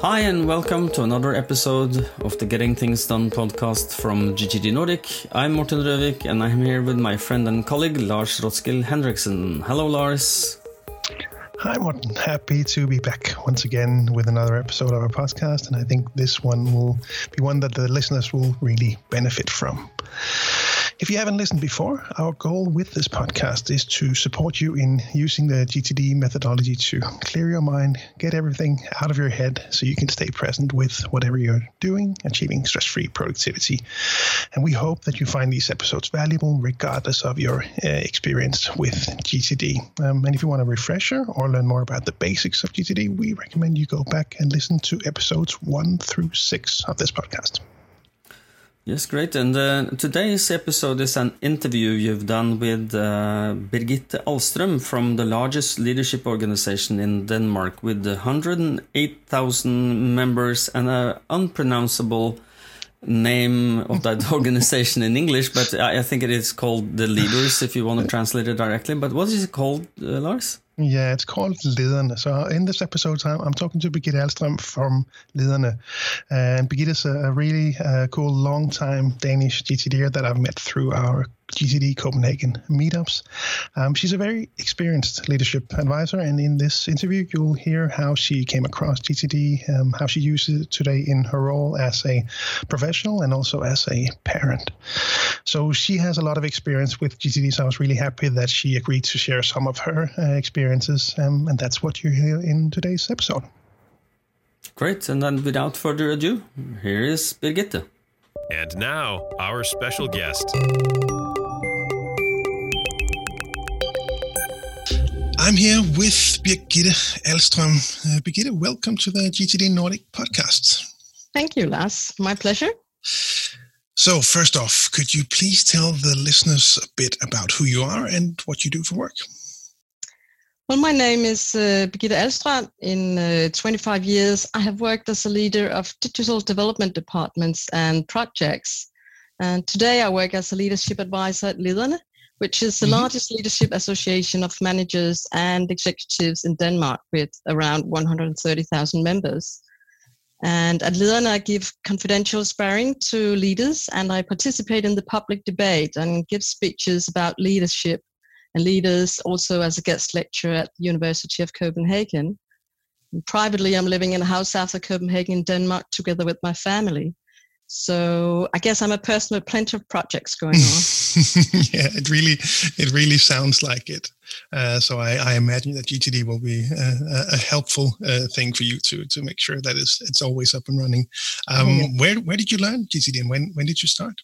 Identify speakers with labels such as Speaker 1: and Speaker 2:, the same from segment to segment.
Speaker 1: Hi, and welcome to another episode of the Getting Things Done podcast from GTD Nordic. I'm Morten Røvik, and I'm here with my friend and colleague Lars Rotskill Henriksen. Hello, Lars.
Speaker 2: Hi, Morten. Happy to be back once again with another episode of our podcast, and I think this one will be one that the listeners will really benefit from. If you haven't listened before, our goal with this podcast is to support you in using the GTD methodology to clear your mind, get everything out of your head so you can stay present with whatever you're doing, achieving stress free productivity. And we hope that you find these episodes valuable regardless of your uh, experience with GTD. Um, and if you want a refresher or learn more about the basics of GTD, we recommend you go back and listen to episodes one through six of this podcast.
Speaker 1: Yes, great. And uh, today's episode is an interview you've done with uh, Birgitte Ahlström from the largest leadership organization in Denmark with 108,000 members and an unpronounceable name of that organization in English, but I think it is called The Leaders if you want to translate it directly. But what is it called, uh, Lars?
Speaker 2: Yeah, it's called Lederne. So in this episode, I'm, I'm talking to Birgitte Ahlström from Lederne. And Birgitte is a, a really uh, cool, long-time Danish GTDer that I've met through our GTD Copenhagen meetups. Um, she's a very experienced leadership advisor, and in this interview, you'll hear how she came across GTD, um, how she uses it today in her role as a professional and also as a parent. So she has a lot of experience with GTD, so I was really happy that she agreed to share some of her uh, experiences, um, and that's what you hear in today's episode.
Speaker 1: Great, and then without further ado, here is Birgitte.
Speaker 3: And now, our special guest.
Speaker 2: I'm here with Birgitte Ahlström. Uh, Birgitte, welcome to the GTD Nordic podcast.
Speaker 4: Thank you, Lars. My pleasure.
Speaker 2: So, first off, could you please tell the listeners a bit about who you are and what you do for work?
Speaker 4: Well, my name is uh, Birgitte Ahlström. In uh, 25 years, I have worked as a leader of digital development departments and projects. And today I work as a leadership advisor at Lederne, which is the mm-hmm. largest leadership association of managers and executives in Denmark with around 130,000 members. And at Lederne, I give confidential sparring to leaders and I participate in the public debate and give speeches about leadership and leaders also as a guest lecturer at the University of Copenhagen. And privately, I'm living in a house south of Copenhagen, Denmark, together with my family. So I guess I'm a person with plenty of projects going on.
Speaker 2: yeah, it really, it really sounds like it. Uh, so I, I, imagine that GTD will be a, a helpful uh, thing for you to to make sure that it's it's always up and running. Um. Where where did you learn GTD and when when did you start?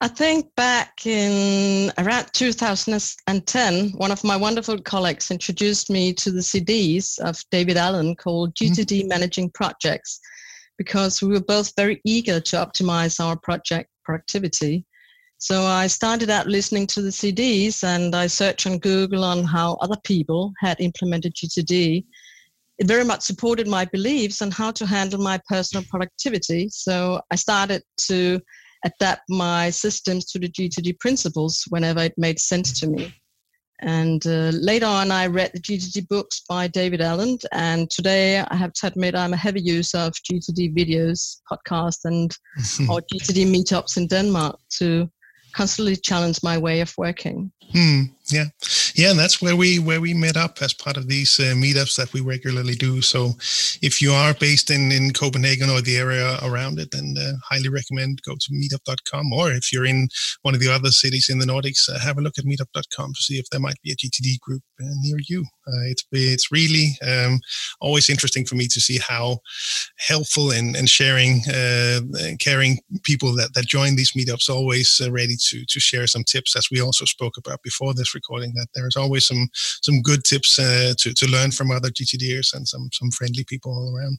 Speaker 4: I think back in around 2010, one of my wonderful colleagues introduced me to the CDs of David Allen called GTD mm-hmm. Managing Projects because we were both very eager to optimize our project productivity. So I started out listening to the CDs and I searched on Google on how other people had implemented GTD. It very much supported my beliefs on how to handle my personal productivity. So I started to adapt my systems to the GTD principles whenever it made sense to me. And uh, later on, I read the GTD books by David Allen. And today, I have to admit, I'm a heavy user of GTD videos, podcasts, and or GTD meetups in Denmark to constantly challenge my way of working.
Speaker 2: Hmm. Yeah, yeah, and that's where we where we met up as part of these uh, meetups that we regularly do. So, if you are based in in Copenhagen or the area around it, then uh, highly recommend go to meetup.com. Or if you're in one of the other cities in the Nordics, uh, have a look at meetup.com to see if there might be a GTD group uh, near you. Uh, it's it's really um, always interesting for me to see how helpful and and sharing, uh, caring people that that join these meetups always ready to to share some tips, as we also spoke about before this recording that there's always some some good tips uh, to to learn from other GTDers and some some friendly people all around.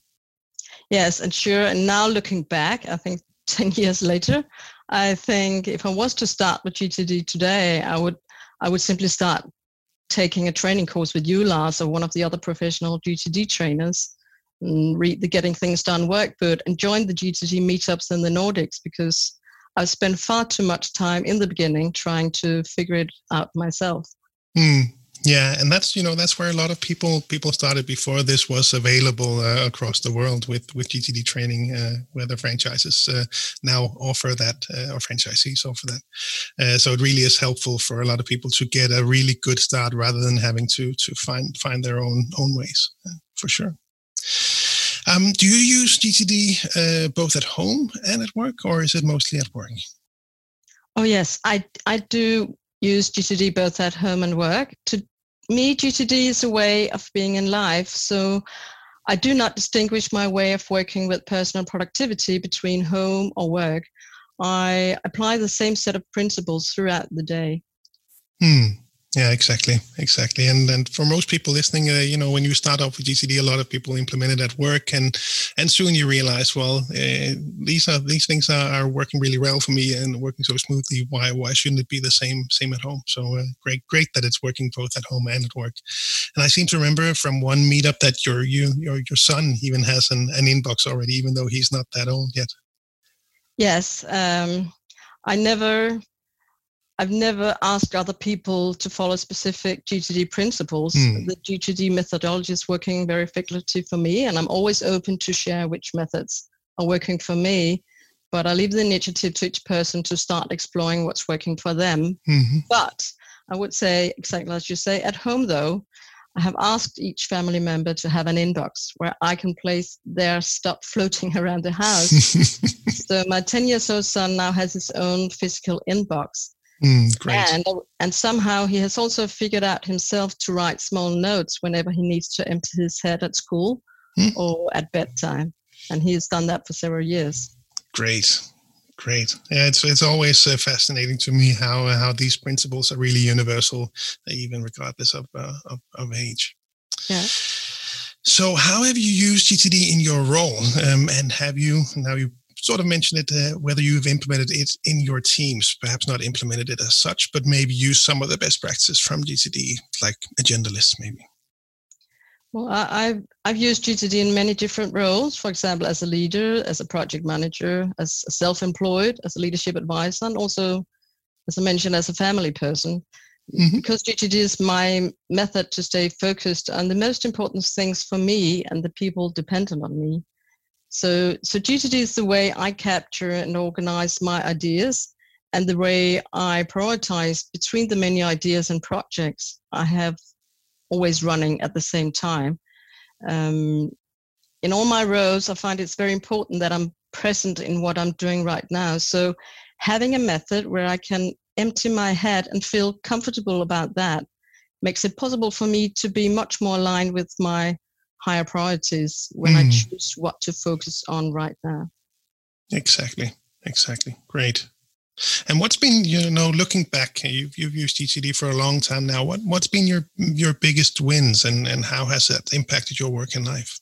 Speaker 4: Yes, and sure. And now looking back, I think ten years later, I think if I was to start with GTD today, I would I would simply start taking a training course with you, Lars, or one of the other professional GTD trainers, and read the Getting Things Done workbook, and join the GTD meetups in the Nordics because I spent far too much time in the beginning trying to figure it out myself.
Speaker 2: Mm, Yeah, and that's you know that's where a lot of people people started before this was available uh, across the world with with GTD training, uh, where the franchises uh, now offer that uh, or franchisees offer that. Uh, so it really is helpful for a lot of people to get a really good start rather than having to to find find their own own ways uh, for sure. Um, do you use GTD both at home and at work, or is it mostly at work?
Speaker 4: Oh yes, I I do use GTD both at home and work. To me, GTD is a way of being in life. So I do not distinguish my way of working with personal productivity between home or work. I apply the same set of principles throughout the day.
Speaker 2: Hmm. Yeah, exactly, exactly. And and for most people listening, uh, you know, when you start off with GTD, a lot of people implement it at work, and and soon you realize, well, uh, these are these things are, are, working really well for me and working so smoothly. Why why shouldn't it be the same same at home? So uh, great great that it's working both at home and at work. And I seem to remember from one meetup that your you your your son even has an, an inbox already, even though he's not that old yet.
Speaker 4: Yes, um, I never I've never asked other people to follow specific GTD principles. Mm. The GTD methodology is working very effectively for me, and I'm always open to share which methods are working for me. But I leave the initiative to each person to start exploring what's working for them. Mm-hmm. But I would say, exactly as you say, at home though, I have asked each family member to have an inbox where I can place their stuff floating around the house. so my 10 years old son now has his own physical inbox
Speaker 2: Mm,
Speaker 4: and and somehow he has also figured out himself to write small notes whenever he needs to empty his head at school mm. or at bedtime, and he has done that for several years.
Speaker 2: Great, great. Yeah, it's it's always uh, fascinating to me how uh, how these principles are really universal, even regardless of uh, of, of age.
Speaker 4: Yeah.
Speaker 2: So, how have you used GTD in your role? Um, and have you now you sort of mentioned it, uh, whether you've implemented it in your teams, perhaps not implemented it as such, but maybe use some of the best practices from GTD, like agenda lists, maybe.
Speaker 4: Well, I've I've used GTD in many different roles. For example, as a leader, as a project manager, as a self-employed, as a leadership advisor, and also, as I mentioned, as a family person. Mm-hmm. Because GTD is my method to stay focused on the most important things for me and the people dependent on me. So, so GTD is the way I capture and organize my ideas and the way I prioritize between the many ideas and projects I have always running at the same time. Um, in all my roles, I find it's very important that I'm present in what I'm doing right now. So, having a method where I can empty my head and feel comfortable about that makes it possible for me to be much more aligned with my higher priorities when mm. I choose what to focus on right now.
Speaker 2: Exactly. Exactly. Great. And what's been, you know, looking back, you've, you've used GTD for a long time now. What what's been your your biggest wins, and and how has that impacted your work and life?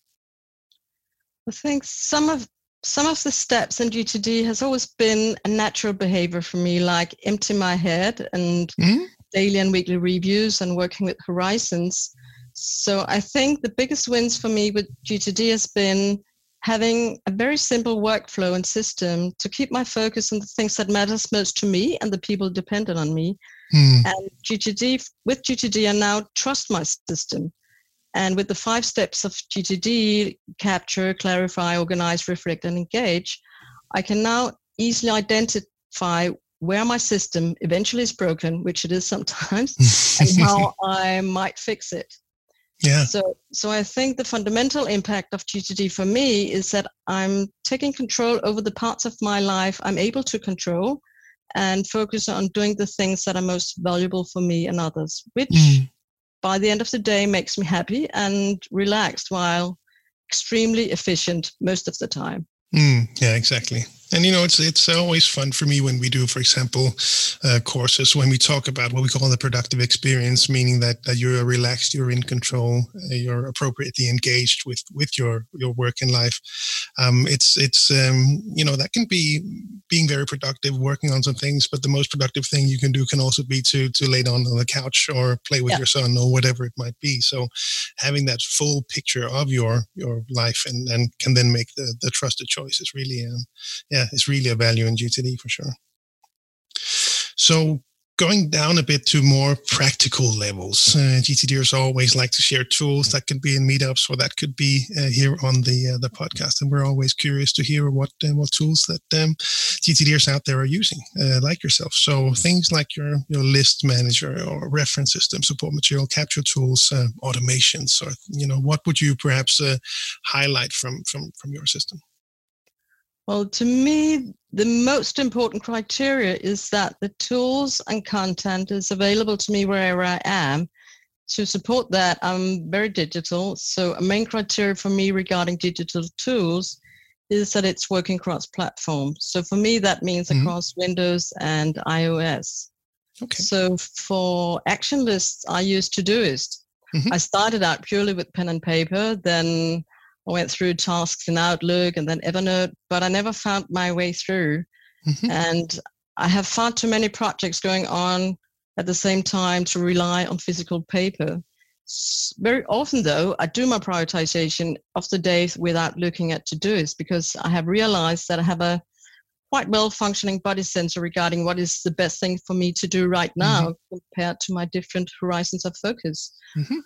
Speaker 4: I think some of some of the steps in GTD has always been a natural behavior for me, like empty my head and mm-hmm. daily and weekly reviews and working with horizons. So I think the biggest wins for me with GTD has been having a very simple workflow and system to keep my focus on the things that matters most to me and the people dependent on me. Hmm. And GTD with GTD, I now trust my system. And with the five steps of GTD capture, clarify, organize, reflect, and engage, I can now easily identify where my system eventually is broken, which it is sometimes, and how I might fix it.
Speaker 2: Yeah.
Speaker 4: So, so I think the fundamental impact of GTD for me is that I'm taking control over the parts of my life I'm able to control and focus on doing the things that are most valuable for me and others, which mm. by the end of the day makes me happy and relaxed while extremely efficient most of the time.
Speaker 2: Mm, yeah, exactly. And you know, it's it's always fun for me when we do, for example, uh, courses when we talk about what we call the productive experience, meaning that, that you're relaxed, you're in control, uh, you're appropriately engaged with with your your work and life. Um, it's it's um, you know that can be being very productive, working on some things, but the most productive thing you can do can also be to to lay down on the couch or play with yeah. your son or whatever it might be. So having that full picture of your your life and and can then make the the trusted choice is really um, yeah yeah, it's really a value in GTD for sure. So going down a bit to more practical levels, uh, GTDers always like to share tools that could be in meetups or that could be uh, here on the uh, the podcast, and we're always curious to hear what uh, what tools that um, GTDers out there are using, uh, like yourself. So things like your your list manager or reference system, support material capture tools, uh, automations, or you know, what would you perhaps highlight from from from your system?
Speaker 4: Well, to me, the most important criteria is that the tools and content is available to me wherever I am. To support that, I'm very digital. So a main criteria for me regarding digital tools is that it's working cross platform. So for me, that means mm-hmm. across Windows and iOS. Okay. So for action lists, I use Todoist. Mm-hmm. I started out purely with pen and paper, then I went through tasks in Outlook and then Evernote, but I never found my way through. Mm-hmm. And I have far too many projects going on at the same time to rely on physical paper. Very often, though, I do my prioritization of the day without looking at to do's because I have realized that I have a quite well functioning body sensor regarding what is the best thing for me to do right now mm-hmm. compared to my different horizons of focus. Mm-hmm.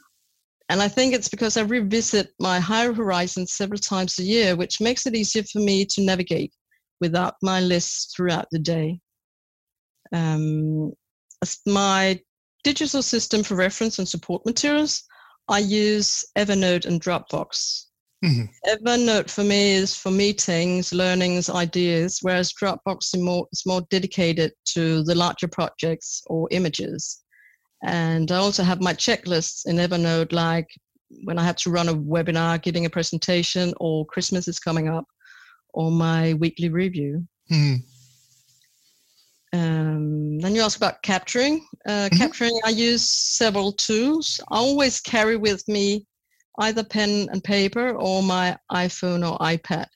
Speaker 4: And I think it's because I revisit my higher horizons several times a year, which makes it easier for me to navigate without my lists throughout the day. Um, as my digital system for reference and support materials, I use Evernote and Dropbox. Mm-hmm. Evernote for me is for meetings, learnings, ideas, whereas Dropbox is more, is more dedicated to the larger projects or images. And I also have my checklists in Evernote, like when I have to run a webinar, giving a presentation, or Christmas is coming up, or my weekly review. Mm. Um, then you ask about capturing. Uh, mm-hmm. Capturing, I use several tools. I always carry with me either pen and paper or my iPhone or iPad.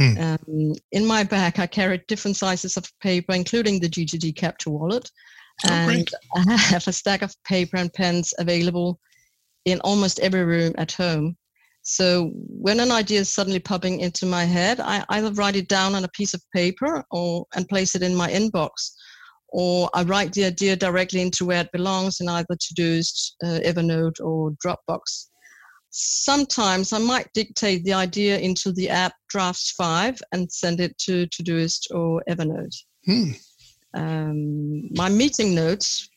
Speaker 4: Mm. Um, in my bag, I carry different sizes of paper, including the GTD Capture wallet. Oh, and I have a stack of paper and pens available in almost every room at home. So when an idea is suddenly popping into my head, I either write it down on a piece of paper or and place it in my inbox, or I write the idea directly into where it belongs in either Todoist, uh, Evernote, or Dropbox. Sometimes I might dictate the idea into the app Drafts 5 and send it to Todoist or Evernote. Hmm um, my meeting notes,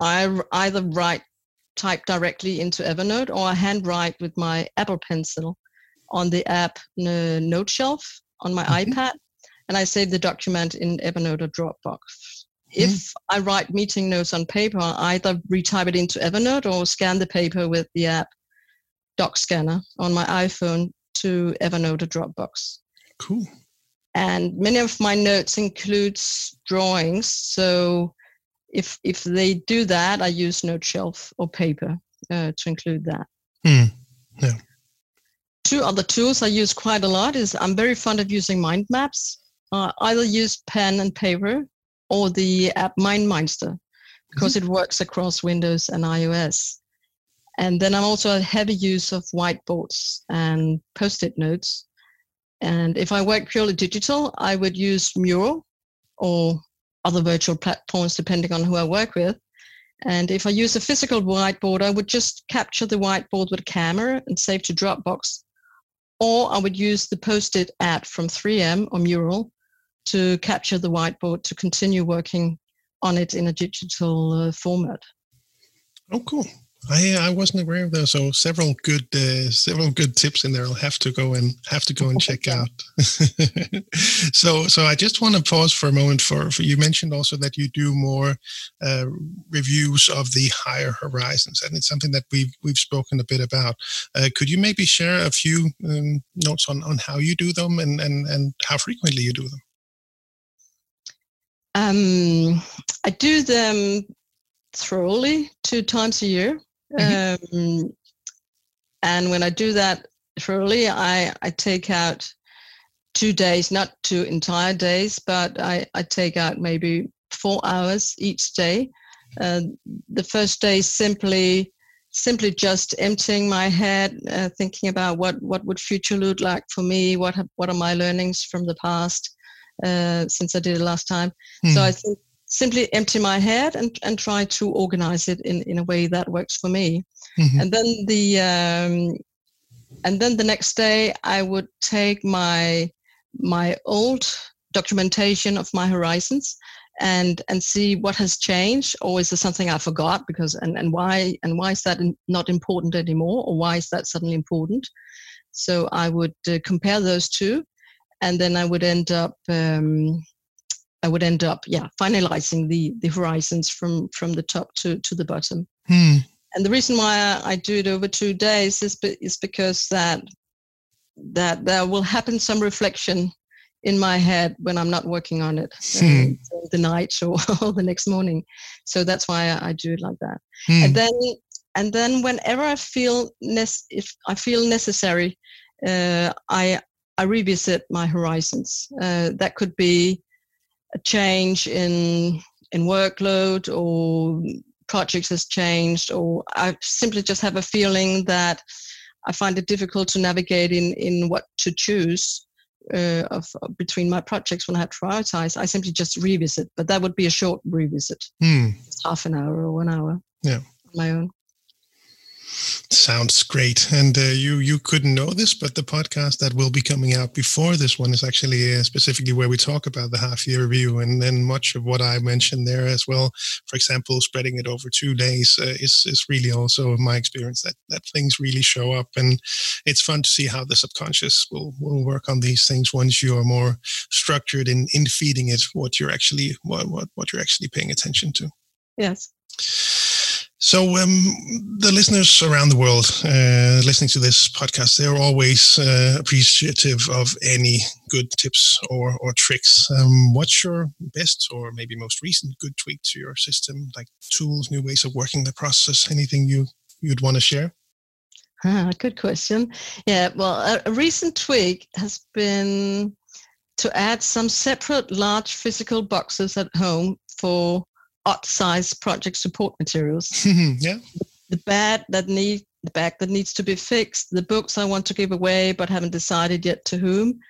Speaker 4: I either write type directly into Evernote or I handwrite with my Apple Pencil on the app uh, Noteshelf on my mm-hmm. iPad, and I save the document in Evernote or Dropbox. Mm-hmm. If I write meeting notes on paper, I either retype it into Evernote or scan the paper with the app Doc Scanner on my iPhone to Evernote or Dropbox.
Speaker 2: Cool
Speaker 4: and many of my notes includes drawings so if if they do that i use Noteshelf or paper uh, to include that mm. yeah. two other tools i use quite a lot is i'm very fond of using mind maps uh, either use pen and paper or the app mindminder because mm-hmm. it works across windows and ios and then i'm also a heavy use of whiteboards and post-it notes and if I work purely digital, I would use Mural or other virtual platforms, depending on who I work with. And if I use a physical whiteboard, I would just capture the whiteboard with a camera and save to Dropbox. Or I would use the Post-it app from 3M or Mural to capture the whiteboard to continue working on it in a digital uh, format.
Speaker 2: Oh, cool. I I wasn't aware of those. So several good uh, several good tips in there. I'll have to go and have to go and check out. so so I just want to pause for a moment. For, for you mentioned also that you do more uh, reviews of the higher horizons, and it's something that we've we've spoken a bit about. Uh, could you maybe share a few um, notes on on how you do them and and and how frequently you do them?
Speaker 4: Um, I do them thoroughly two times a year. Mm-hmm. Um, and when I do that thoroughly, I, I take out two days, not two entire days, but I, I take out maybe four hours each day. Uh, the first day simply simply just emptying my head, uh, thinking about what, what would future look like for me, what have, what are my learnings from the past uh, since I did it last time. Mm. So I think simply empty my head and, and try to organize it in, in a way that works for me.
Speaker 2: Mhm.
Speaker 4: And then the um, and then the next day I would take my my old documentation of my horizons and and see what has changed or is there something I forgot because and, and why and why is that not important anymore or why is that suddenly important? So I would uh, compare those two, and then I would end up um, I would end up yeah finalizing the the horizons from from the top to to the bottom.
Speaker 2: Hmm.
Speaker 4: And the reason why I, I do it over two days is be, is because that that there will happen some reflection in my head when I'm not working on it uh,
Speaker 2: Hmm.
Speaker 4: during the night or, or the next morning. So that's why I, I do it like that
Speaker 2: Hmm.
Speaker 4: and then and then whenever I feel nec- if I feel necessary, uh, I I revisit my horizons. Uh, that could be a change in in workload or projects has changed, or I simply just have a feeling that I find it difficult to navigate in in what to choose. Uh, of between my projects when I have to prioritize, I simply just revisit, but that would be a short revisit,
Speaker 2: Hmm.
Speaker 4: half an hour or one hour.
Speaker 2: Yeah.
Speaker 4: on my own.
Speaker 2: Sounds great. And uh, you you couldn't know this, but the podcast that will be coming out before this one is actually uh, specifically where we talk about the half year review, and then much of what I mentioned there as well. For example, spreading it over two days uh, is is really also my experience that that things really show up, and it's fun to see how the subconscious will will work on these things once you are more structured in in feeding it what you're actually what what, what you're actually paying attention to.
Speaker 4: Yes.
Speaker 2: So, um, the listeners around the world uh, listening to this podcast, they're always uh, appreciative of any good tips or, or tricks. Um, what's your best or maybe most recent good tweak to your system, like tools, new ways of working the process? Anything you you'd want to share?
Speaker 4: Ah, good question. Yeah, well, a, a recent tweak has been to add some separate large physical boxes at home for odd size project support materials.
Speaker 2: yeah.
Speaker 4: The bag that need the bag that needs to be fixed, the books I want to give away but haven't decided yet to whom.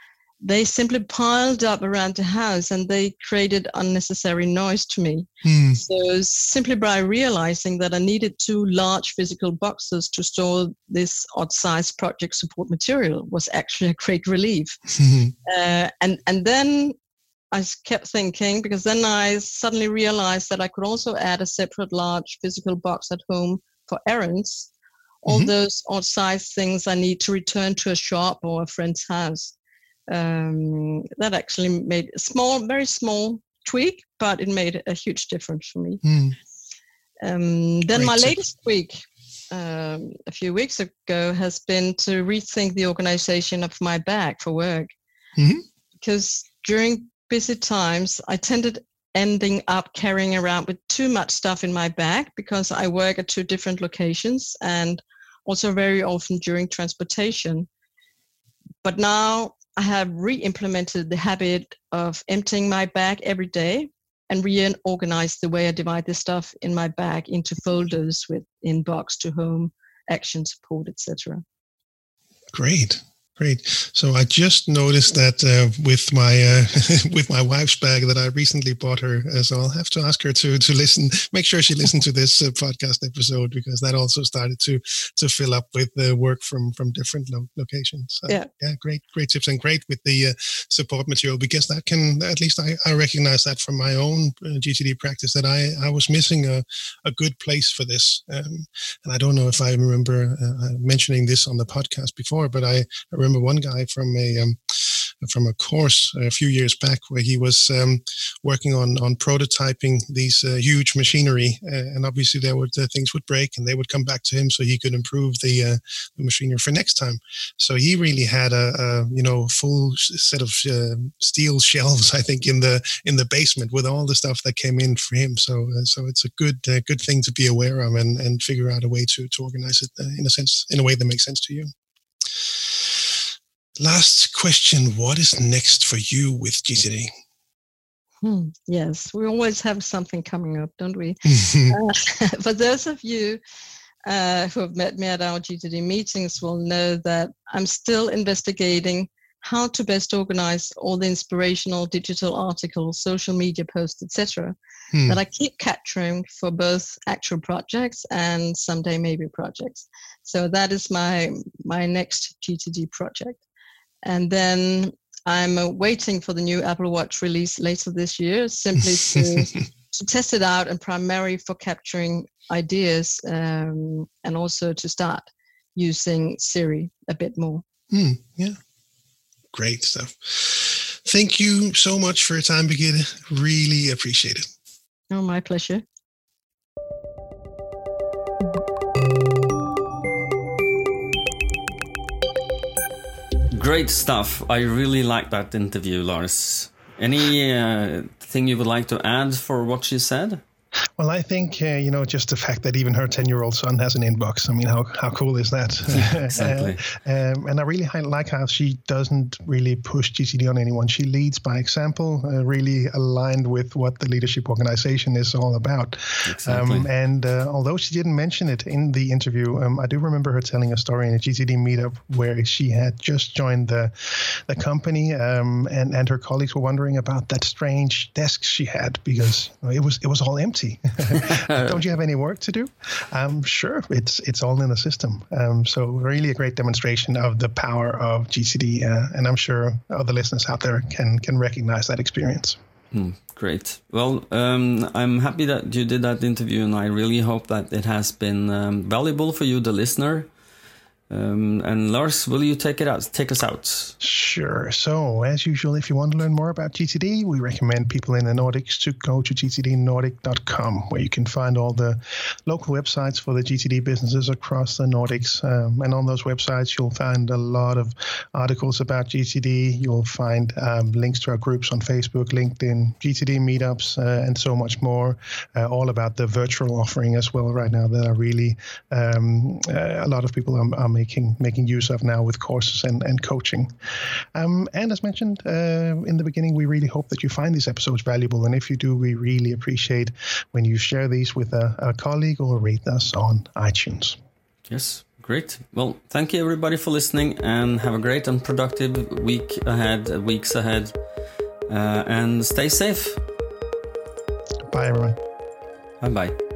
Speaker 4: They simply piled up around the house and they created unnecessary noise to me.
Speaker 2: Hmm.
Speaker 4: So simply by realizing that I needed two large physical boxes to store this odd size project support material was actually a great relief. Uh, and and then I kept thinking because then I suddenly realized that I could also add a separate large physical box at home for errands, all
Speaker 2: Mhm.
Speaker 4: those odd size things I need to return to a shop or a friend's house. Um, that actually made a small, very small tweak, but it made a huge difference for me.
Speaker 2: Hmm.
Speaker 4: Um, then
Speaker 2: Great
Speaker 4: my latest tweak um, a few weeks ago, has been to rethink the organization of my bag for work.
Speaker 2: Mhm.
Speaker 4: Because during busy times, I tended ending up carrying around with too much stuff in my bag because I work at two different locations and also very often during transportation. But now I have re-implemented the habit of emptying my bag every day and reorganize the way I divide the stuff in my bag into folders with inbox to home, action support, etc.
Speaker 2: Great. Great. So I just noticed that uh, with my uh, with my wife's bag that I recently bought her. Uh, so I'll have to ask her to to listen. Make sure she listened to this uh, podcast episode because that also started to to fill up with uh, work from from different lo- locations. So,
Speaker 4: Yeah.
Speaker 2: Yeah. Great. Great tips and great with the uh, support material because that can at least I, I recognize that from my own uh, GTD practice that I I was missing a a good place for this. Um, and I don't know if I remember uh, mentioning this on the podcast before, but I I remember one guy from a um, from a course a few years back where he was um, working on on prototyping these uh, huge machinery, uh, and obviously there would uh, things would break, and they would come back to him so he could improve the, uh, the machinery for next time. So he really had a, a you know full set of uh, steel shelves, I think, in the in the basement with all the stuff that came in for him. So uh, so it's a good good thing to be aware of and and figure out a way to to organize it in a sense in a way that makes sense to you. Last question What is next for you with GTD?
Speaker 4: Hmm, yes, we always have something coming up, don't we? Uh, for those of you uh, who have met me at our GTD meetings will know that I'm still investigating how to best organize all the inspirational digital articles, social media posts, etc., hmm. that I keep capturing for both actual projects and someday maybe projects. So that is my my next GTD project. And then I'm uh, waiting for the new Apple Watch release later this year, simply to, to test it out and primarily for capturing ideas um, and also to start using Siri a bit more.
Speaker 2: Mm, yeah, great stuff. Thank you so much for your time, Birgitte. Really appreciate it.
Speaker 4: Oh, my pleasure.
Speaker 1: Great stuff. I really like that interview, Lars. Any uh, thing you would like to add for what she said?
Speaker 2: Well, I think uh, you know just the fact that even her ten-year-old son has an inbox. I mean, how how cool is that?
Speaker 1: exactly.
Speaker 2: uh, um, and I really like how she doesn't really push GTD on anyone. She leads by example, uh, really aligned with what the leadership organization is all about.
Speaker 1: Exactly.
Speaker 2: Um, and uh, although she didn't mention it in the interview, um, I do remember her telling a story in a GTD meetup where she had just joined the the company, um, and and her colleagues were wondering about that strange desk she had because it was it was all empty. Don't you have any work to do? Um, sure, it's it's all in the system. Um, so really a great demonstration of the power of GTD, uh, and I'm sure other listeners out there can can recognize that experience.
Speaker 1: Mm, great. Well, um, I'm happy that you did that interview, and I really hope that it has been um, valuable for you, the listener. Um, and Lars, will you take it out? Take us out.
Speaker 2: Sure. So, as usual, if you want to learn more about GTD, we recommend people in the Nordics to go to gtdnordic.com, where you can find all the local websites for the GTD businesses across the Nordics. Um, and on those websites, you'll find a lot of articles about GTD. You'll find um, links to our groups on Facebook, LinkedIn, GTD meetups, uh, and so much more. Uh, all about the virtual offering as well right now that are really um, uh, a lot of people are, are making making use of now with courses and, and coaching. Um, and as mentioned uh, in the beginning, we really hope that you find these episodes valuable. And if you do, we really appreciate when you share these with a, a colleague or rate us on iTunes.
Speaker 1: Yes, great. Well, thank you everybody for listening and have a great and productive week ahead, weeks ahead. Uh, and stay safe.
Speaker 2: Bye, everyone.
Speaker 1: Bye bye.